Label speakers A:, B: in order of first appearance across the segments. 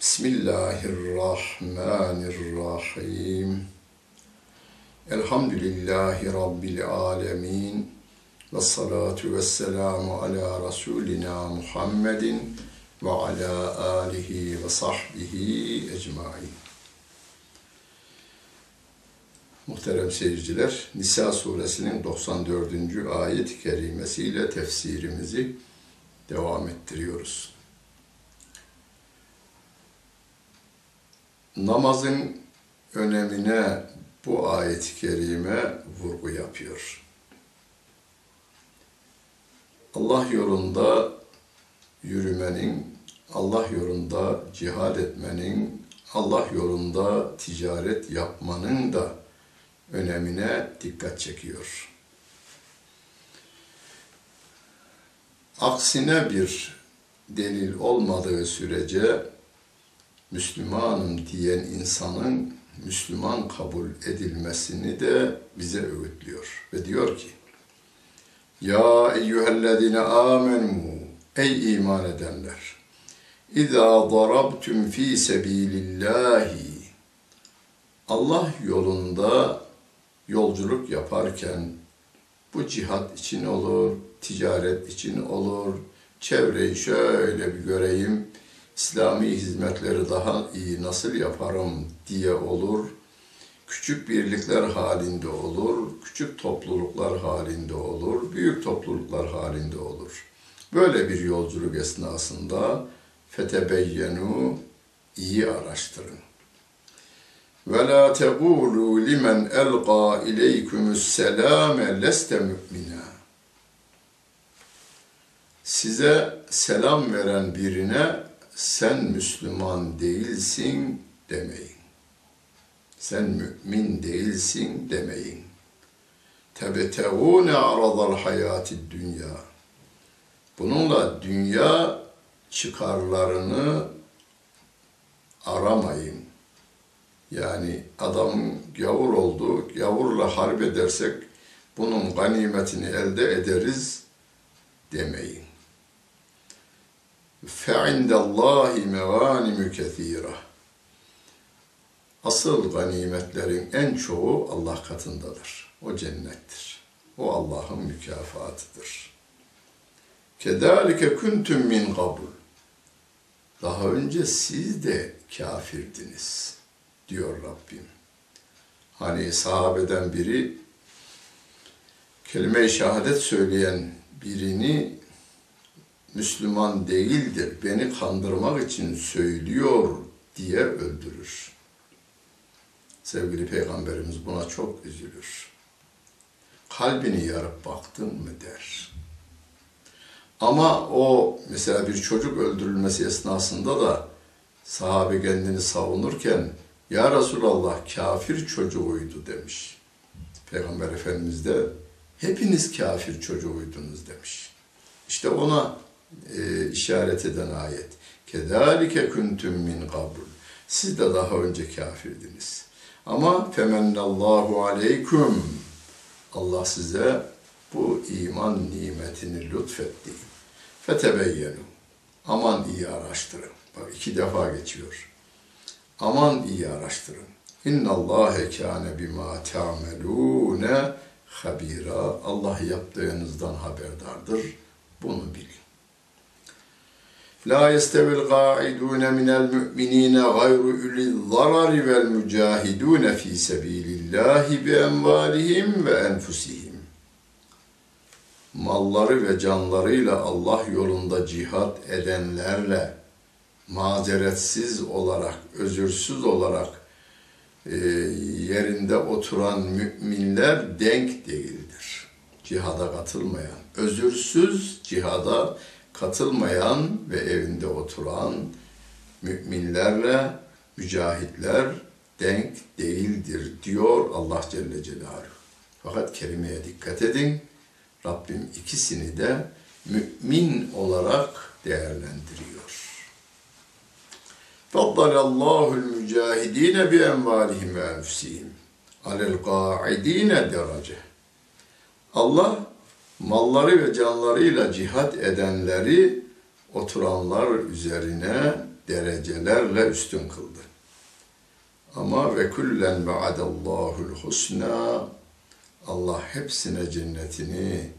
A: Bismillahirrahmanirrahim. Elhamdülillahi Rabbil alemin. Ve salatu ve selamu ala Resulina Muhammedin ve ala alihi ve sahbihi ecmain. Muhterem seyirciler, Nisa suresinin 94. ayet-i kerimesiyle tefsirimizi devam ettiriyoruz. Namazın önemine bu ayet-i kerime vurgu yapıyor. Allah yolunda yürümenin, Allah yolunda cihad etmenin, Allah yolunda ticaret yapmanın da önemine dikkat çekiyor. Aksine bir delil olmadığı sürece Müslümanım diyen insanın Müslüman kabul edilmesini de bize öğütlüyor. Ve diyor ki, Ya eyyühellezine amenu, ey iman edenler, İzâ darabtum fî sebîlillâhi, Allah yolunda yolculuk yaparken, bu cihat için olur, ticaret için olur, çevreyi şöyle bir göreyim, İslami hizmetleri daha iyi nasıl yaparım diye olur. Küçük birlikler halinde olur, küçük topluluklar halinde olur, büyük topluluklar halinde olur. Böyle bir yolculuk esnasında fetebeyyenu iyi araştırın. Ve la tegulu limen elqa ileykumus selame leste mu'mina. Size selam veren birine sen Müslüman değilsin demeyin. Sen mümin değilsin demeyin. Tebetevune aradal hayati dünya. Bununla dünya çıkarlarını aramayın. Yani adam gavur oldu, gavurla harp edersek bunun ganimetini elde ederiz demeyin. فَعِنْدَ اللّٰهِ مَغَانِمُ كَثِيرًا asıl ganimetlerin en çoğu Allah katındadır. O cennettir. O Allah'ın mükafatıdır. Kedalike kuntum min kabul. Daha önce siz de kafirdiniz diyor Rabbim. Hani sahabeden biri kelime-i şehadet söyleyen birini Müslüman değildir, beni kandırmak için söylüyor diye öldürür. Sevgili Peygamberimiz buna çok üzülür. Kalbini yarıp baktın mı der. Ama o mesela bir çocuk öldürülmesi esnasında da sahabe kendini savunurken Ya Resulallah kafir çocuğuydu demiş. Peygamber Efendimiz de hepiniz kafir çocuğuydunuz demiş. İşte ona e, işaret eden ayet. Kedalike kuntum min kabul. Siz de daha önce kafirdiniz. Ama femennallahu aleykum. Allah size bu iman nimetini lütfetti. Fetebeyyenu. Aman iyi araştırın. Bak iki defa geçiyor. Aman iyi araştırın. İnna Allahe kâne bima ta'melûne habira. Allah yaptığınızdan haberdardır. Bunu bilin. La yestevil ga'idun minel mu'minina gayru ulil zarari vel mücahidun fi sebilillahi bi envalihim ve enfusihim. Malları ve canlarıyla Allah yolunda cihat edenlerle mazeretsiz olarak, özürsüz olarak e, yerinde oturan müminler denk değildir. Cihada katılmayan, özürsüz cihada katılmayan ve evinde oturan müminlerle mücahitler denk değildir diyor Allah Celle Celaluhu. Fakat kelimeye dikkat edin. Rabbim ikisini de mümin olarak değerlendiriyor. Mücahidine bi envalihim ve enfusihim alel qa'idine derece. Allah malları ve canlarıyla cihat edenleri oturanlar üzerine derecelerle üstün kıldı. Ama ve kullen vaadallahu'l husna Allah hepsine cennetini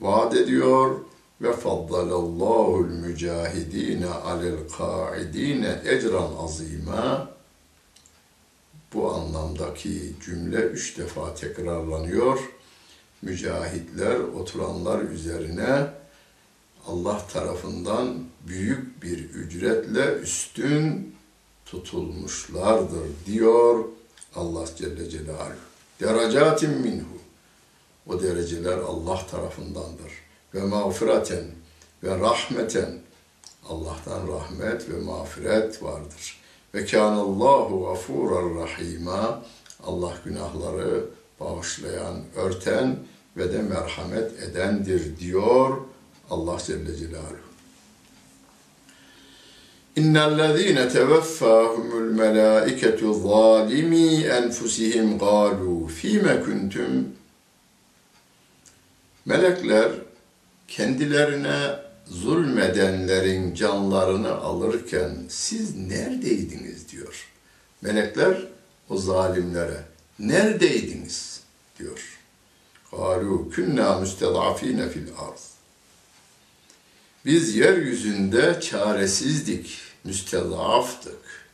A: vaat ediyor ve faddalallahu mücahidine alel kaidine ecran azima bu anlamdaki cümle üç defa tekrarlanıyor. Mücahitler oturanlar üzerine Allah tarafından büyük bir ücretle üstün tutulmuşlardır diyor Allah Celle Celaluhu. Derecatin minhu. O dereceler Allah tarafındandır. Ve mağfireten ve rahmeten. Allah'tan rahmet ve mağfiret vardır. Ve kânallâhu gafûrar rahîmâ. Allah günahları bağışlayan, örten ve de merhamet edendir diyor Allah Celle Celaluhu. İnnellezîne tevaffâhumul melâiketu zâlimî enfusihim gâlû fîme kuntum Melekler kendilerine zulmedenlerin canlarını alırken siz neredeydiniz diyor. Melekler o zalimlere neredeydiniz diyor. Kalu künna müstedafine fil arz. Biz yeryüzünde çaresizdik, müstedaftık.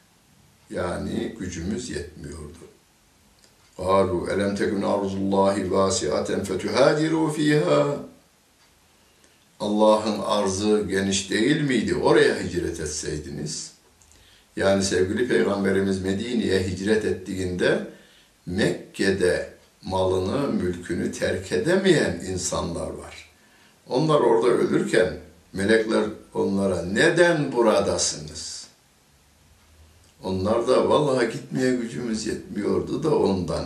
A: Yani gücümüz yetmiyordu. Kalu elem tekun arzullahi vasiaten fetuhaciru fiha. Allah'ın arzı geniş değil miydi? Oraya hicret etseydiniz. Yani sevgili Peygamberimiz Medine'ye hicret ettiğinde Mekke'de malını, mülkünü terk edemeyen insanlar var. Onlar orada ölürken melekler onlara neden buradasınız? Onlar da vallahi gitmeye gücümüz yetmiyordu da ondan.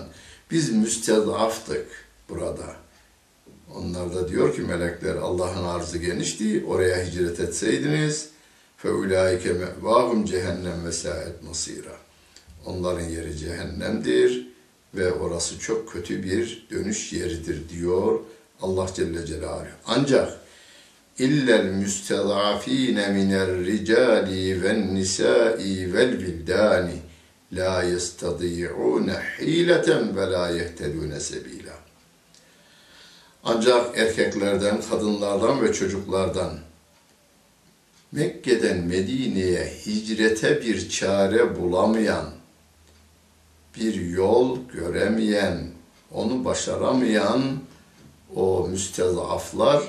A: Biz müstedaftık burada. Onlar da diyor ki melekler Allah'ın arzı genişti. Oraya hicret etseydiniz fe ulaike cehennem ve saet masira. Onların yeri cehennemdir ve orası çok kötü bir dönüş yeridir diyor Allah Celle Celaluhu. Ancak illel müstedafine minel ricali ven nisai vel bildani la yestadi'une hileten ve la yehtedune sebila. Ancak erkeklerden, kadınlardan ve çocuklardan Mekke'den Medine'ye hicrete bir çare bulamayan, bir yol göremeyen, onu başaramayan o müstezaflar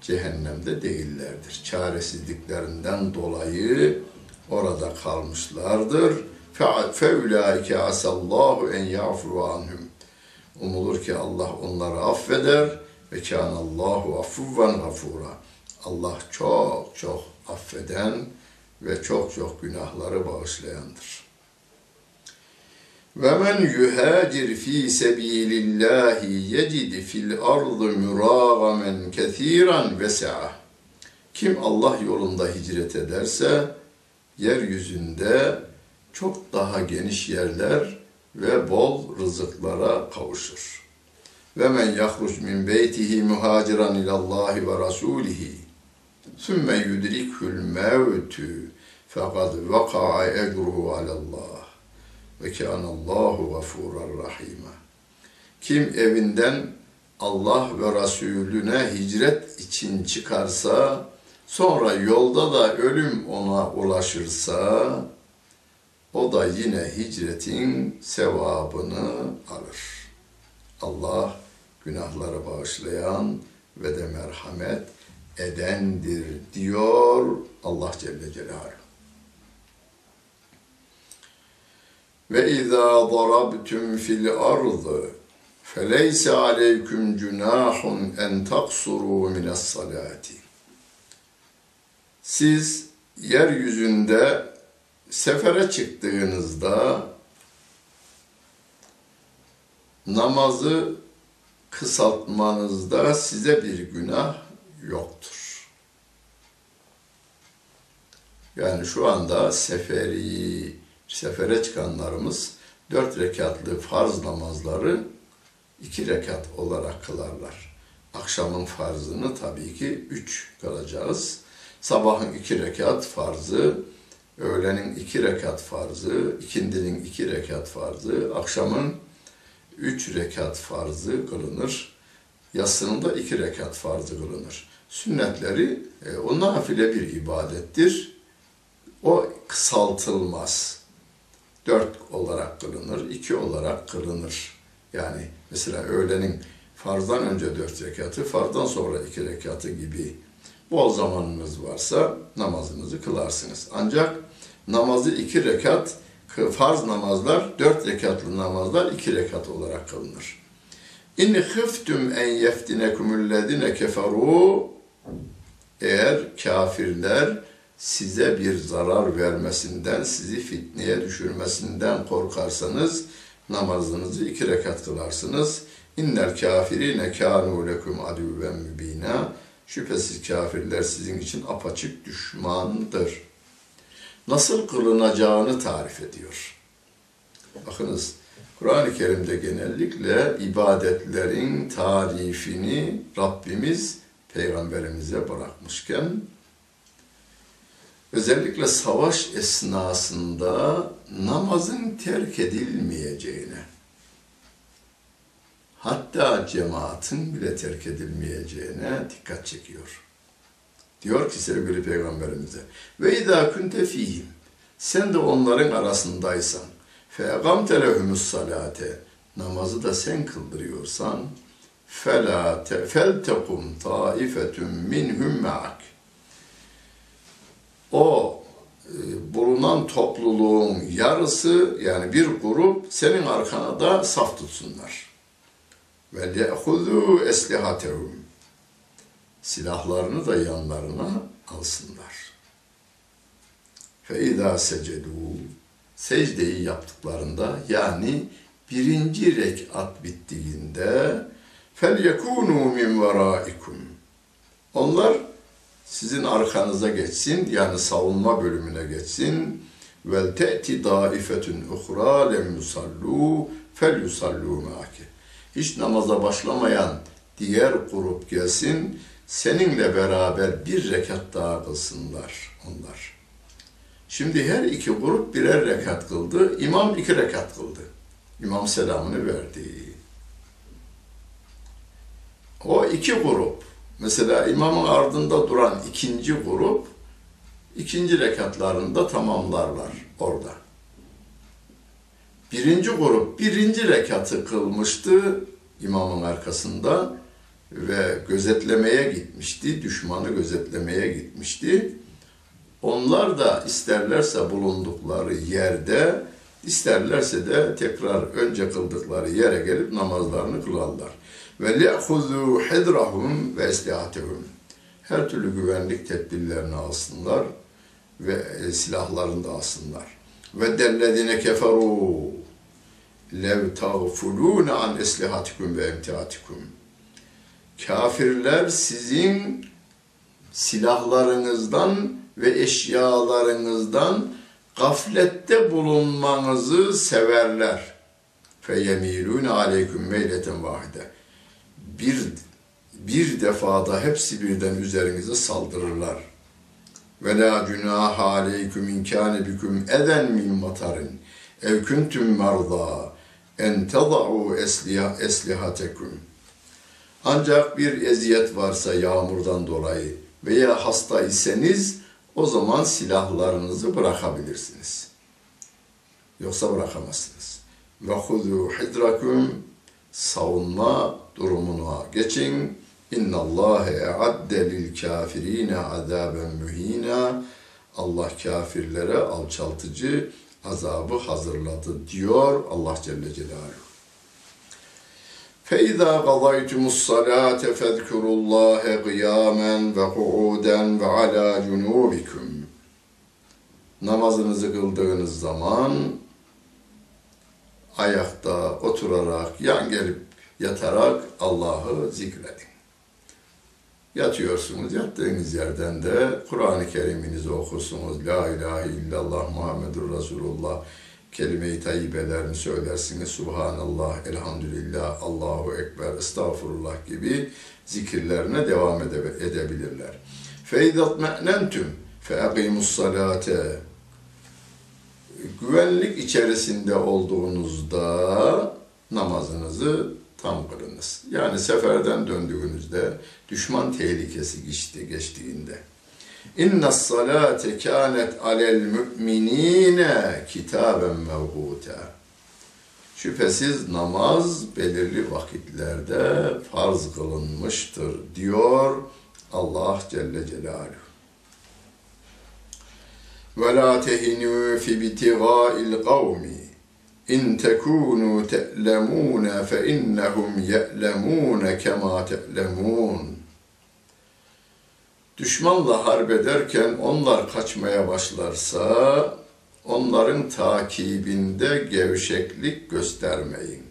A: cehennemde değillerdir. Çaresizliklerinden dolayı orada kalmışlardır. فَاُولَٰئِكَ عَسَى اللّٰهُ اَنْ يَعْفُرُ عَنْهُمْ Umulur ki Allah onları affeder ve kânallâhu afuvven gafura. Allah çok çok affeden ve çok çok günahları bağışlayandır. Ve men yuhacir fi sebilillahi yecid fil ardı muragamen kesiran vesa'a. Kim Allah yolunda hicret ederse yeryüzünde çok daha geniş yerler ve bol rızıklara kavuşur. Ve men yahruc min beytihi muhaciran ilallahi ve rasulihi sümme yudrikul mevtü fekad vaka'a ecruhu alallah ve kânallâhu gafûran rahîmâ. Kim evinden Allah ve Resulüne hicret için çıkarsa, sonra yolda da ölüm ona ulaşırsa, o da yine hicretin sevabını alır. Allah günahları bağışlayan ve de merhamet edendir diyor Allah Celle Celaluhu. Ve izâ darabtum fil ardı feleyse aleyküm cunahun en taksuru mines salati. Siz yeryüzünde sefere çıktığınızda namazı kısaltmanızda size bir günah yoktur. Yani şu anda seferi, sefere çıkanlarımız dört rekatlı farz namazları iki rekat olarak kılarlar. Akşamın farzını tabii ki üç kılacağız. Sabahın iki rekat farzı, öğlenin iki rekat farzı, ikindinin iki rekat farzı, akşamın üç rekat farzı kılınır. Yatsının da iki rekat farzı kılınır. Sünnetleri e, o nafile bir ibadettir. O kısaltılmaz. Dört olarak kılınır, iki olarak kılınır. Yani mesela öğlenin farzdan önce dört rekatı, farzdan sonra iki rekatı gibi bol zamanınız varsa namazınızı kılarsınız. Ancak namazı iki rekat, farz namazlar, dört rekatlı namazlar iki rekat olarak kılınır. İn khiftum en yeftinekumullezine keferu eğer kafirler size bir zarar vermesinden, sizi fitneye düşürmesinden korkarsanız namazınızı iki rekat kılarsınız. İnnel kafirine kânu lekum adüven mübînâ. Şüphesiz kafirler sizin için apaçık düşmandır. Nasıl kılınacağını tarif ediyor. Bakınız Kur'an-ı Kerim'de genellikle ibadetlerin tarifini Rabbimiz peygamberimize bırakmışken özellikle savaş esnasında namazın terk edilmeyeceğine hatta cemaatin bile terk edilmeyeceğine dikkat çekiyor. Diyor ki sevgili peygamberimize ve idâ kunte fîhim. Sen de onların arasındaysan fegamte lehumus salate namazı da sen kıldırıyorsan fela fel tekum taifetun minhum ma'ak o e, bulunan topluluğun yarısı yani bir grup senin arkana da saf tutsunlar. Ve le'huzu eslihatehum silahlarını da yanlarına alsınlar. Fe izâ secedu secdeyi yaptıklarında yani birinci rekat bittiğinde fel yekunu min veraikum onlar sizin arkanıza geçsin yani savunma bölümüne geçsin vel te'ti daifetun uhra lem yusallu fel yusallu ma'ake hiç namaza başlamayan diğer grup gelsin seninle beraber bir rekat daha kılsınlar onlar. Şimdi her iki grup birer rekat kıldı. İmam iki rekat kıldı. İmam selamını verdi. O iki grup, mesela imamın ardında duran ikinci grup, ikinci rekatlarında tamamlarlar orada. Birinci grup birinci rekatı kılmıştı imamın arkasında ve gözetlemeye gitmişti, düşmanı gözetlemeye gitmişti. Onlar da isterlerse bulundukları yerde, isterlerse de tekrar önce kıldıkları yere gelip namazlarını kılarlar. Ve li'huzu hidrahum ve eslihatehum. Her türlü güvenlik tedbirlerini alsınlar ve e, silahlarını da alsınlar. Ve dellezine keferu lev tağfulûne an eslihatikum ve emtiatikum. Kafirler sizin silahlarınızdan ve eşyalarınızdan gaflette bulunmanızı severler. Feyemilûne aleyküm meyleten vahide. Bir, bir defada hepsi birden üzerinize saldırırlar. Ve la günah aleyküm inkâne büküm eden min matarin. Ev kuntum marda en tada'u eslihatekum. Ancak bir eziyet varsa yağmurdan dolayı veya hasta iseniz o zaman silahlarınızı bırakabilirsiniz. Yoksa bırakamazsınız. Ve huzu hidrakum savunma durumuna geçin. İnna Allah e'adde lil kafirine azaben mühina. Allah kafirlere alçaltıcı azabı hazırladı diyor Allah Celle Celaluhu. فَإِذَا قَضَيْتُمُ الصَّلَاةَ فَاذْكُرُوا اللّٰهَ قِيَامًا وَقُعُودًا وَعَلَى جُنُوبِكُمْ Namazınızı kıldığınız zaman ayakta, oturarak, yan gelip yatarak Allah'ı zikredin. Yatıyorsunuz, yattığınız yerden de Kur'an-ı Kerim'inizi okursunuz. La ilahe illallah Muhammedur Resulullah kelime-i tayyibelerini söylersiniz. Subhanallah, elhamdülillah, Allahu Ekber, estağfurullah gibi zikirlerine devam ede- edebilirler. Feydat me'nentüm feakimus salate güvenlik içerisinde olduğunuzda namazınızı tam kılınız. Yani seferden döndüğünüzde düşman tehlikesi geçti, geçtiğinde. İnna salate kânet alel müminine kitaben mevhuta. Şüphesiz namaz belirli vakitlerde farz kılınmıştır diyor Allah Celle Celaluhu. Ve la tehinu fi bitigâil kavmi in tekunu te'lemûne fe innehum ye'lemûne kema te'lemûn. Düşmanla harp ederken onlar kaçmaya başlarsa onların takibinde gevşeklik göstermeyin.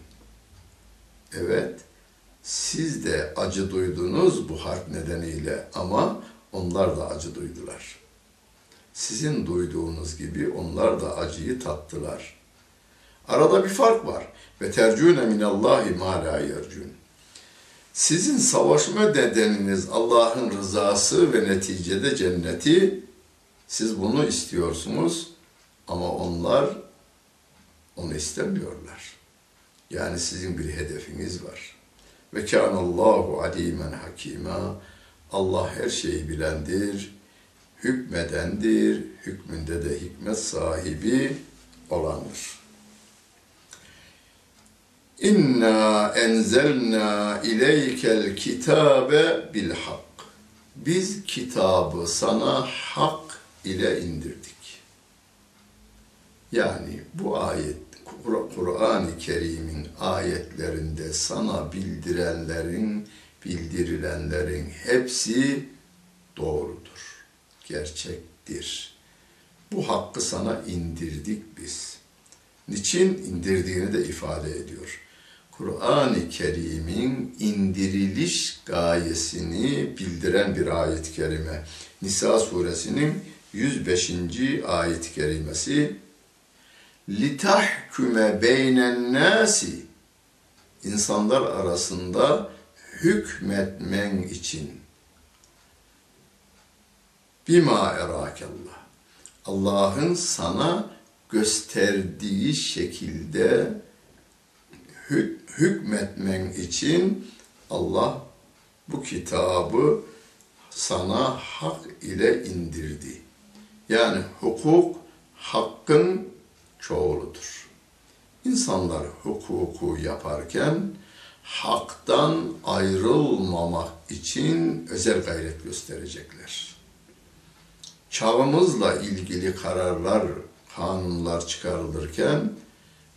A: Evet, siz de acı duydunuz bu harp nedeniyle ama onlar da acı duydular. Sizin duyduğunuz gibi onlar da acıyı tattılar. Arada bir fark var. Ve tercüne minallahi ma la yercun. Sizin savaşma nedeniniz Allah'ın rızası ve neticede cenneti. Siz bunu istiyorsunuz ama onlar onu istemiyorlar. Yani sizin bir hedefiniz var. Ve kânallâhu alîmen hakîmâ. Allah her şeyi bilendir, hükmedendir, hükmünde de hikmet sahibi olandır. İnna enzelna ileykel kitabe bil hak. Biz kitabı sana hak ile indirdik. Yani bu ayet Kur'an-ı Kerim'in ayetlerinde sana bildirenlerin, bildirilenlerin hepsi doğrudur, gerçektir. Bu hakkı sana indirdik biz. Niçin indirdiğini de ifade ediyor. Kur'an-ı Kerim'in indiriliş gayesini bildiren bir ayet-i kerime. Nisa suresinin 105. ayet-i kerimesi litahküme beynen nasi insanlar arasında hükmetmen için bima erakallah Allah'ın sana gösterdiği şekilde hükmetmen için Allah bu kitabı sana hak ile indirdi. Yani hukuk hakkın çoğuludur. İnsanlar hukuku yaparken haktan ayrılmamak için özel gayret gösterecekler. Çağımızla ilgili kararlar, kanunlar çıkarılırken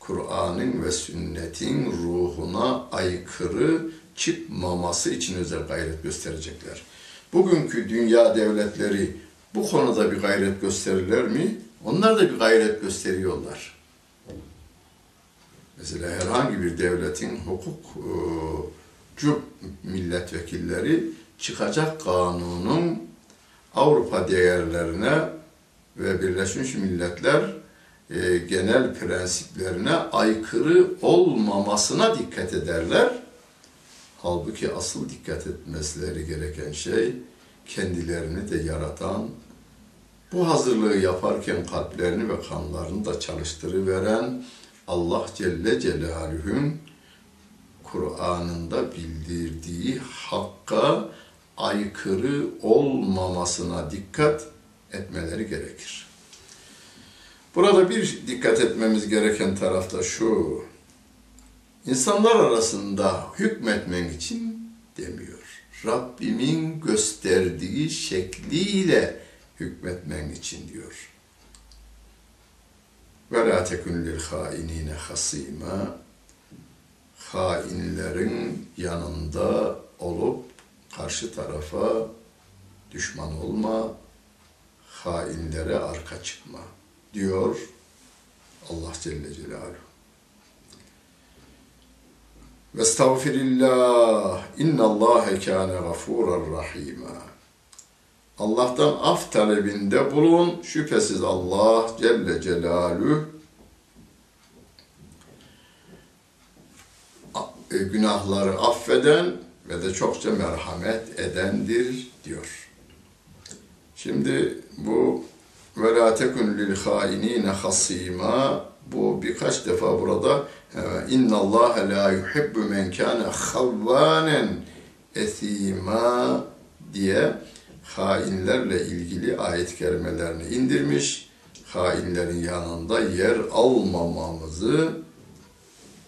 A: Kur'an'ın ve sünnetin ruhuna aykırı çıkmaması için özel gayret gösterecekler. Bugünkü dünya devletleri bu konuda bir gayret gösterirler mi? Onlar da bir gayret gösteriyorlar. Mesela herhangi bir devletin hukukçu milletvekilleri çıkacak kanunun Avrupa değerlerine ve Birleşmiş Milletler e, genel prensiplerine aykırı olmamasına dikkat ederler. Halbuki asıl dikkat etmesleri gereken şey kendilerini de yaratan, bu hazırlığı yaparken kalplerini ve kanlarını da çalıştırıveren Allah Celle Celaluhu'nun Kur'an'ında bildirdiği hakka aykırı olmamasına dikkat etmeleri gerekir. Burada bir dikkat etmemiz gereken taraf da şu. İnsanlar arasında hükmetmek için demiyor. Rabbimin gösterdiği şekliyle hükmetmen için diyor. Ve la tekun lil hainine hasima hainlerin yanında olup karşı tarafa düşman olma, hainlere arka çıkma diyor Allah Celle Celaluhu. Ve estağfirillah innallâhe kâne gafûran rahîmâ. Allah'tan af talebinde bulun. Şüphesiz Allah Celle Celaluhu e, günahları affeden ve de çokça merhamet edendir diyor. Şimdi bu tekun lil hainine hasima bu birkaç defa burada inna Allah la yuhibbu men kana havvanen esima diye hainlerle ilgili ayet kerimelerini indirmiş. Hainlerin yanında yer almamamızı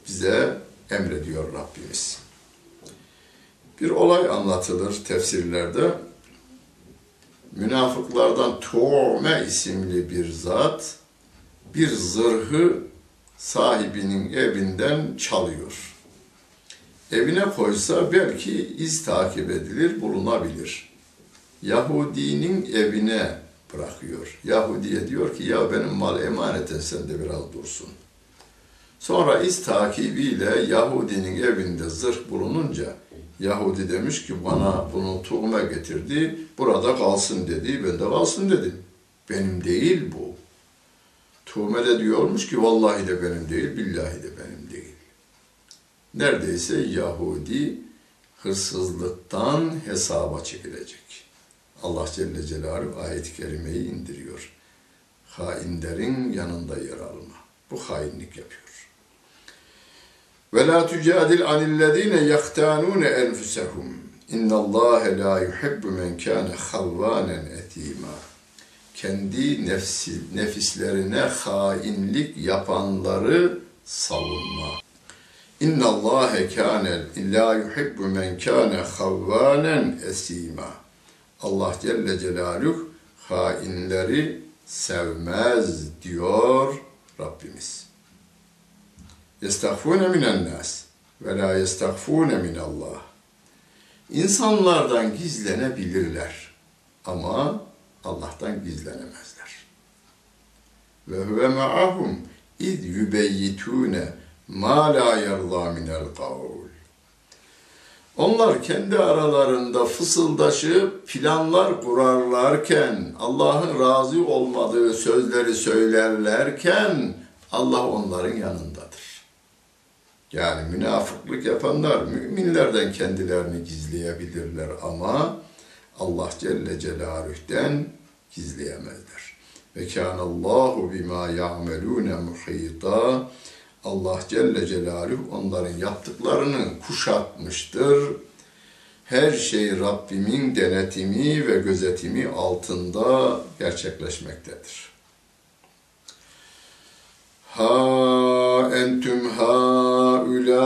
A: bize emrediyor Rabbimiz. Bir olay anlatılır tefsirlerde. Münafıklardan Tuğme isimli bir zat bir zırhı sahibinin evinden çalıyor. Evine koysa belki iz takip edilir, bulunabilir. Yahudinin evine bırakıyor. Yahudiye diyor ki ya benim mal emaneten sen de biraz dursun. Sonra iz takibiyle Yahudinin evinde zırh bulununca Yahudi demiş ki bana bunu tuğme getirdi, burada kalsın dedi, ben de kalsın dedim. Benim değil bu. Tuğme de diyormuş ki vallahi de benim değil, billahi de benim değil. Neredeyse Yahudi hırsızlıktan hesaba çekilecek. Allah Celle Celaluhu ayet-i kerimeyi indiriyor. Hainlerin yanında yer alma. Bu hainlik yapıyor. Ve la tucadil anillezine yahtanun enfusahum. İnna Allah la yuhibbu men kana havvanen etima. Kendi nefsi, nefislerine hainlik yapanları savunma. İnna Allah kana la yuhibbu men kana havvanen esima. Allah Celle Celaluhu hainleri sevmez diyor Rabbimiz. Minen nas ve la yestağfune min Allah. İnsanlardan gizlenebilirler ama Allah'tan gizlenemezler. Ve huve ma'ahum iz yubeyyitune ma la yerza minel kavl. Onlar kendi aralarında fısıldaşıp planlar kurarlarken, Allah'ın razı olmadığı sözleri söylerlerken Allah onların yanındadır. Yani münafıklık yapanlar müminlerden kendilerini gizleyebilirler ama Allah Celle Celaluh'ten gizleyemezler. ve kânallâhu bimâ ya'melûne muhîtâ. Allah Celle Celaluhu onların yaptıklarını kuşatmıştır. Her şey Rabbimin denetimi ve gözetimi altında gerçekleşmektedir. Ha entüm haula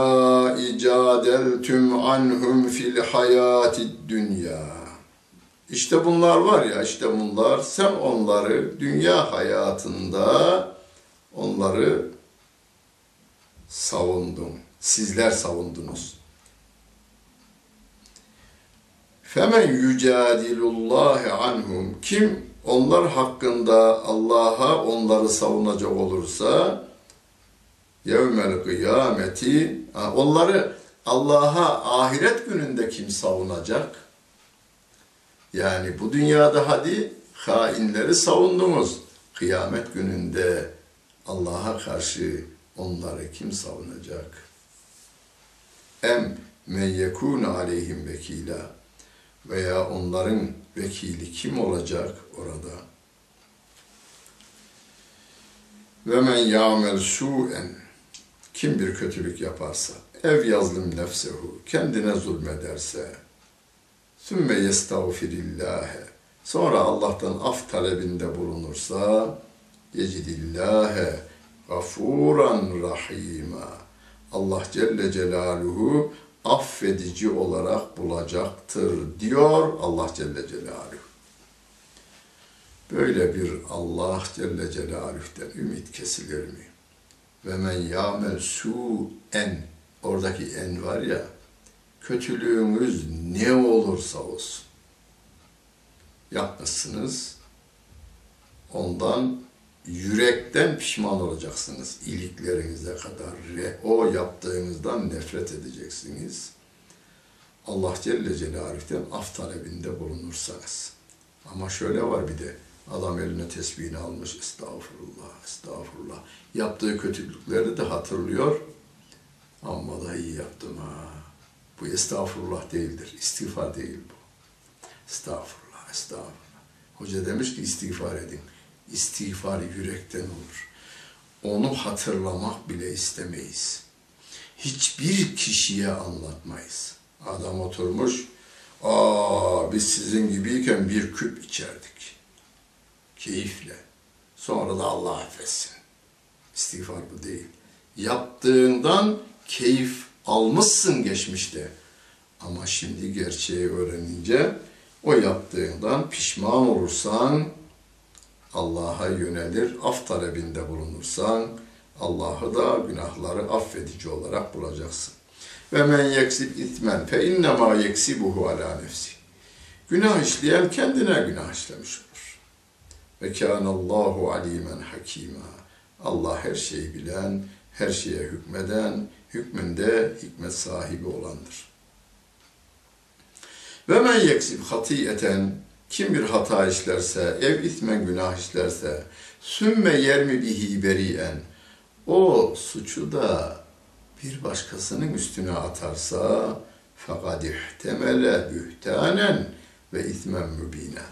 A: icadeltüm anhum fil hayati dünya. İşte bunlar var ya işte bunlar sen onları dünya hayatında onları savundun. Sizler savundunuz. Femen yücadilullahi anhum kim onlar hakkında Allah'a onları savunacak olursa yevmel kıyameti onları Allah'a ahiret gününde kim savunacak? Yani bu dünyada hadi hainleri savundunuz. Kıyamet gününde Allah'a karşı onları kim savunacak? Em men yekûne aleyhim vekila veya onların vekili kim olacak orada? Ve men ya'mel su'en kim bir kötülük yaparsa ev yazlım nefsehu kendine zulmederse sümme yestağfirillâhe sonra Allah'tan af talebinde bulunursa yecidillâhe gafuran rahima Allah Celle Celaluhu affedici olarak bulacaktır diyor Allah Celle Celaluhu. Böyle bir Allah Celle Celaluhu'den ümit kesilir mi? Ve men yamel su en oradaki en var ya kötülüğümüz ne olursa olsun yapmışsınız ondan yürekten pişman olacaksınız. İliklerinize kadar ve o yaptığınızdan nefret edeceksiniz. Allah Celle Celaluhu'den af talebinde bulunursanız. Ama şöyle var bir de adam eline tesbihini almış estağfurullah estağfurullah. Yaptığı kötülükleri de hatırlıyor. Amma da iyi yaptım ha. Bu estağfurullah değildir istiğfar değil bu. Estağfurullah estağfurullah. Hoca demiş ki istiğfar edin istiğfar yürekten olur. Onu hatırlamak bile istemeyiz. Hiçbir kişiye anlatmayız. Adam oturmuş, aa biz sizin gibiyken bir küp içerdik. Keyifle. Sonra da Allah affetsin. İstiğfar bu değil. Yaptığından keyif almışsın geçmişte. Ama şimdi gerçeği öğrenince o yaptığından pişman olursan Allah'a yönelir, af talebinde bulunursan Allah'ı da günahları affedici olarak bulacaksın. Ve men yeksib itmen fe innema yeksibuhu ala nefsi. Günah işleyen kendine günah işlemiş olur. Ve kânallâhu alîmen hakîmâ. Allah her şeyi bilen, her şeye hükmeden, hükmünde hikmet sahibi olandır. Ve men yeksib hatiyeten kim bir hata işlerse, ev itmen günah işlerse, sümme yermi bihi beriyen, o suçu da bir başkasının üstüne atarsa, fakat ihtemele bühtanen ve itmen mübine.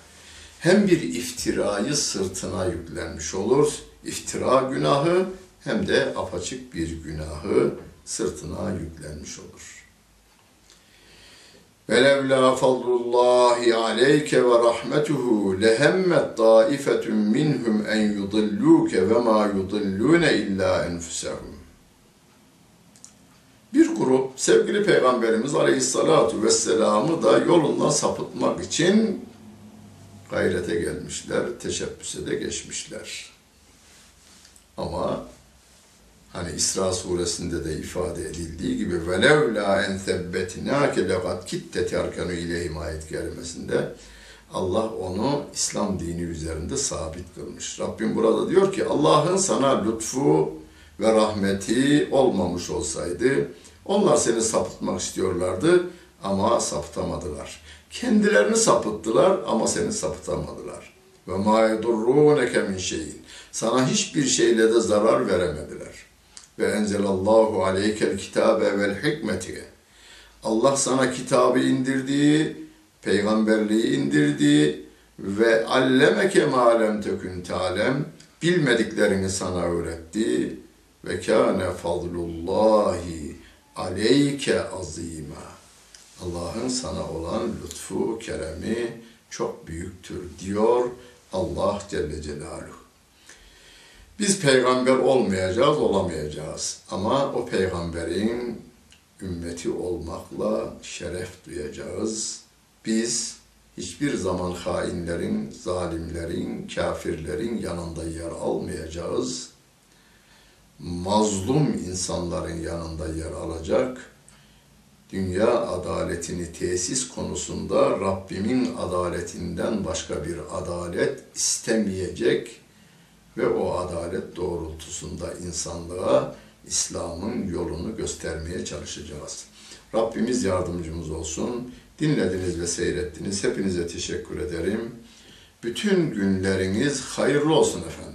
A: Hem bir iftirayı sırtına yüklenmiş olur, iftira günahı, hem de apaçık bir günahı sırtına yüklenmiş olur. Velevla fadlullahi aleyke ve rahmetuhu lehemmet taifetun minhum en yudilluke ve ma yudillune illa enfusehum. Bir grup sevgili Peygamberimiz Aleyhisselatu Vesselam'ı da yolundan sapıtmak için gayrete gelmişler, teşebbüse de geçmişler. Ama Hani İsra suresinde de ifade edildiği gibi velev la en sebbetnake lekad kitte terkenu ileyhim ayet kelimesinde Allah onu İslam dini üzerinde sabit kılmış. Rabbim burada diyor ki Allah'ın sana lütfu ve rahmeti olmamış olsaydı onlar seni sapıtmak istiyorlardı ama sapıtamadılar. Kendilerini sapıttılar ama seni sapıtamadılar. Ve ma yedurruneke min şeyin. Sana hiçbir şeyle de zarar veremediler ve enzelallahu aleykel kitabe vel hikmeti. Allah sana kitabı indirdi, peygamberliği indirdi ve allemeke ma lem tekun talem bilmediklerini sana öğretti ve kâne fadlullahi aleyke azîmâ. Allah'ın sana olan lütfu, keremi çok büyüktür diyor Allah Celle Celaluhu. Biz peygamber olmayacağız, olamayacağız. Ama o peygamberin ümmeti olmakla şeref duyacağız. Biz hiçbir zaman hainlerin, zalimlerin, kafirlerin yanında yer almayacağız. Mazlum insanların yanında yer alacak. Dünya adaletini tesis konusunda Rabbimin adaletinden başka bir adalet istemeyecek ve o adalet doğrultusunda insanlığa İslam'ın yolunu göstermeye çalışacağız. Rabbimiz yardımcımız olsun. Dinlediniz ve seyrettiniz. Hepinize teşekkür ederim. Bütün günleriniz hayırlı olsun efendim.